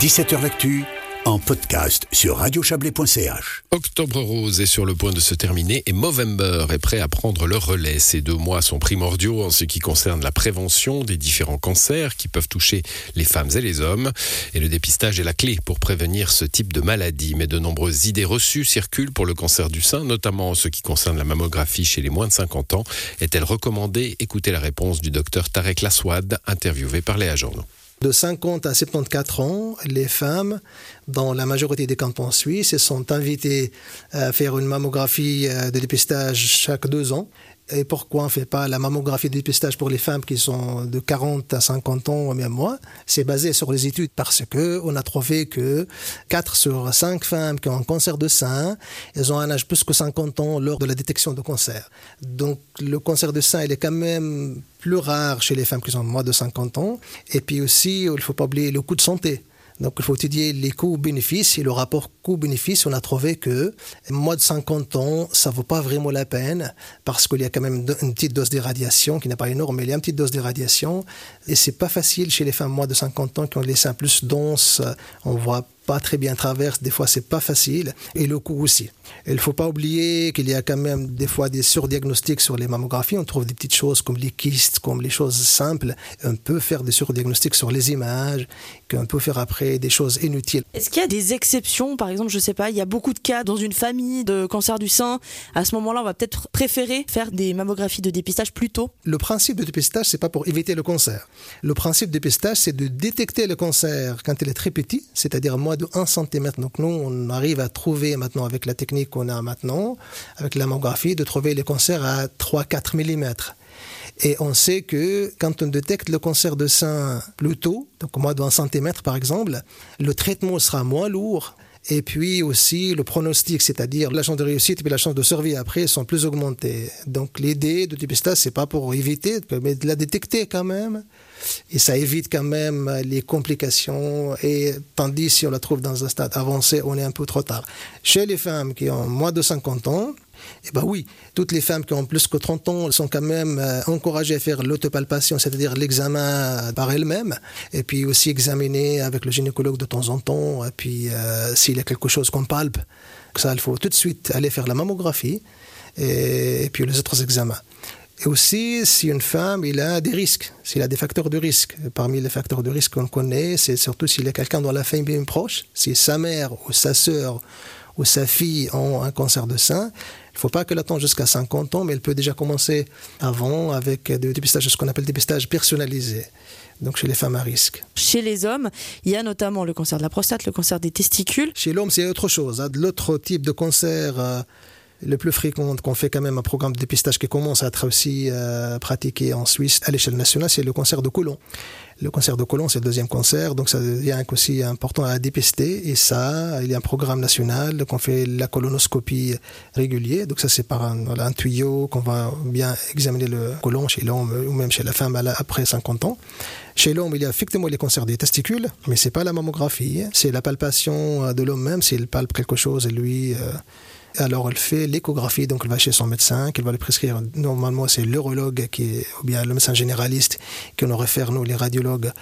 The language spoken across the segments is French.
17h L'actu en podcast sur radiochablais.ch. Octobre Rose est sur le point de se terminer et Movember est prêt à prendre le relais. Ces deux mois sont primordiaux en ce qui concerne la prévention des différents cancers qui peuvent toucher les femmes et les hommes. Et le dépistage est la clé pour prévenir ce type de maladie. Mais de nombreuses idées reçues circulent pour le cancer du sein, notamment en ce qui concerne la mammographie chez les moins de 50 ans. Est-elle recommandée? Écoutez la réponse du docteur Tarek Laswad, interviewé par Léa Journaux. De 50 à 74 ans, les femmes, dans la majorité des cantons suisses, sont invitées à faire une mammographie euh, de dépistage chaque deux ans. Et pourquoi on ne fait pas la mammographie dépistage pour les femmes qui sont de 40 à 50 ans ou même moins? C'est basé sur les études parce que on a trouvé que 4 sur 5 femmes qui ont un cancer de sein, elles ont un âge plus que 50 ans lors de la détection de cancer. Donc le cancer de sein, il est quand même plus rare chez les femmes qui ont moins de 50 ans. Et puis aussi, il ne faut pas oublier le coût de santé. Donc il faut étudier les coûts-bénéfices et le rapport coût-bénéfice. On a trouvé que moins de 50 ans, ça vaut pas vraiment la peine parce qu'il y a quand même une petite dose d'irradiation qui n'est pas énorme, mais il y a une petite dose d'irradiation et c'est pas facile chez les femmes moins de 50 ans qui ont les seins plus denses. On voit pas très bien traverse, des fois c'est pas facile, et le coût aussi. Il ne faut pas oublier qu'il y a quand même des fois des surdiagnostics sur les mammographies. On trouve des petites choses comme les kystes, comme les choses simples. On peut faire des surdiagnostics sur les images, qu'on peut faire après des choses inutiles. Est-ce qu'il y a des exceptions? Par exemple, je sais pas, il y a beaucoup de cas dans une famille de cancer du sein. À ce moment-là, on va peut-être préférer faire des mammographies de dépistage plus tôt. Le principe de dépistage, c'est pas pour éviter le cancer. Le principe de dépistage, c'est de détecter le cancer quand il est très petit, c'est-à-dire moins de 1 cm. Donc nous, on arrive à trouver maintenant avec la technique qu'on a maintenant, avec la mammographie, de trouver les cancers à 3-4 mm. Et on sait que quand on détecte le cancer de sein plus tôt, donc moins 1 cm par exemple, le traitement sera moins lourd. Et puis aussi le pronostic, c'est-à-dire la chance de réussite et la chance de survie après sont plus augmentées. Donc l'idée de dépistage, c'est pas pour éviter, mais de la détecter quand même. Et ça évite quand même les complications. Et tandis si on la trouve dans un stade avancé, on est un peu trop tard. Chez les femmes qui ont moins de 50 ans, eh ben oui, toutes les femmes qui ont plus que 30 ans sont quand même euh, encouragées à faire l'autopalpation, c'est-à-dire l'examen par elles-mêmes, et puis aussi examiner avec le gynécologue de temps en temps, et puis euh, s'il y a quelque chose qu'on palpe, ça, il faut tout de suite aller faire la mammographie, et, puis les autres examens. Et aussi, si une femme, il a des risques, s'il a des facteurs de risque. Parmi les facteurs de risque qu'on connaît, c'est surtout s'il y a quelqu'un dans la famille bien proche, si sa mère ou sa sœur ou sa fille ont un cancer de sein. Il ne faut pas qu'elle attende jusqu'à 50 ans, mais elle peut déjà commencer avant avec des dépistages, ce qu'on appelle dépistage personnalisé donc chez les femmes à risque. Chez les hommes, il y a notamment le cancer de la prostate, le cancer des testicules. Chez l'homme, c'est autre chose. Hein. L'autre type de cancer euh, le plus fréquent qu'on fait quand même un programme de dépistage qui commence à être aussi euh, pratiqué en Suisse à l'échelle nationale, c'est le cancer de côlon. Le cancer de côlon, c'est le deuxième cancer, donc ça devient aussi important à dépister. Et ça, il y a un programme national qu'on fait la colonoscopie régulière. Donc ça, c'est par un, tuyau qu'on va bien examiner le côlon chez l'homme ou même chez la femme après 50 ans. Chez l'homme, il y a effectivement les cancers des testicules, mais c'est pas la mammographie. C'est la palpation de l'homme même, s'il palpe quelque chose et lui... Euh, alors elle fait l'échographie, donc elle va chez son médecin, qu'elle va lui prescrire. Normalement, c'est l'urologue qui ou bien le médecin généraliste qui nous réfère, nous, les radiologues.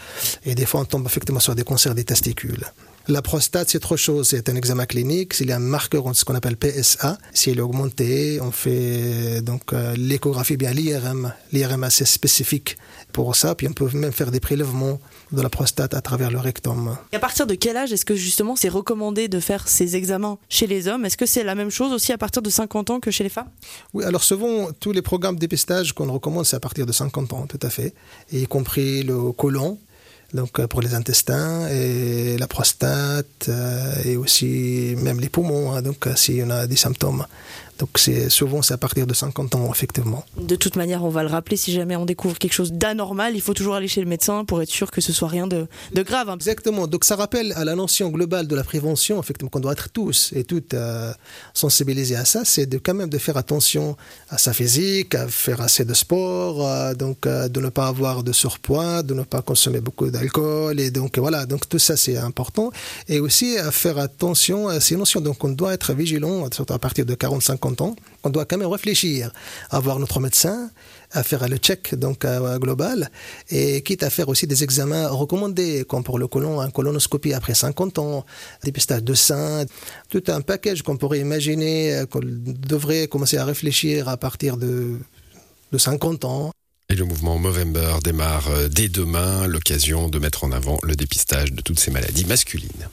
Et des fois, on tombe effectivement sur des cancers des testicules. La prostate, c'est autre chose. C'est un examen clinique. S'il y a un marqueur, ce qu'on appelle PSA, s'il est augmenté, on fait donc euh, l'échographie, bien l'IRM. L'IRM assez spécifique pour ça. Puis on peut même faire des prélèvements de la prostate à travers le rectum. Et à partir de quel âge est-ce que justement c'est recommandé de faire ces examens chez les hommes? Est-ce que c'est la même chose aussi à partir de 50 ans que chez les femmes? Oui, alors souvent tous les programmes de dépistage qu'on recommande c'est à partir de 50 ans, tout à fait, y compris le côlon, donc euh, pour les intestins et la prostate euh, et aussi même les poumons, hein, donc euh, s'il y en a des symptômes. Donc c'est souvent c'est à partir de 50 ans effectivement. De toute manière, on va le rappeler si jamais on découvre quelque chose d'anormal, il faut toujours aller chez le médecin pour être sûr que ce soit rien de, de grave. Hein. Exactement. Donc ça rappelle à la notion globale de la prévention, effectivement qu'on doit être tous et toutes sensibilisés à ça, c'est de quand même de faire attention à sa physique, à faire assez de sport, donc de ne pas avoir de surpoids, de ne pas consommer beaucoup de d'alcool et donc voilà donc tout ça c'est important. Et aussi à faire attention à ces notions. Donc on doit être vigilant surtout à partir de 40-50 50 ans, on doit quand même réfléchir à voir notre médecin, à faire le check donc euh, global. Et quitte à faire aussi des examens recommandés comme pour le colon, un colonoscopie après 50 ans, dépistage de sein, tout un package qu'on pourrait imaginer euh, qu'on devrait commencer à réfléchir à partir de, de 50 ans. Et le mouvement Movember démarre euh, dès demain, l'occasion de mettre en avant le dépistage de toutes ces maladies masculines.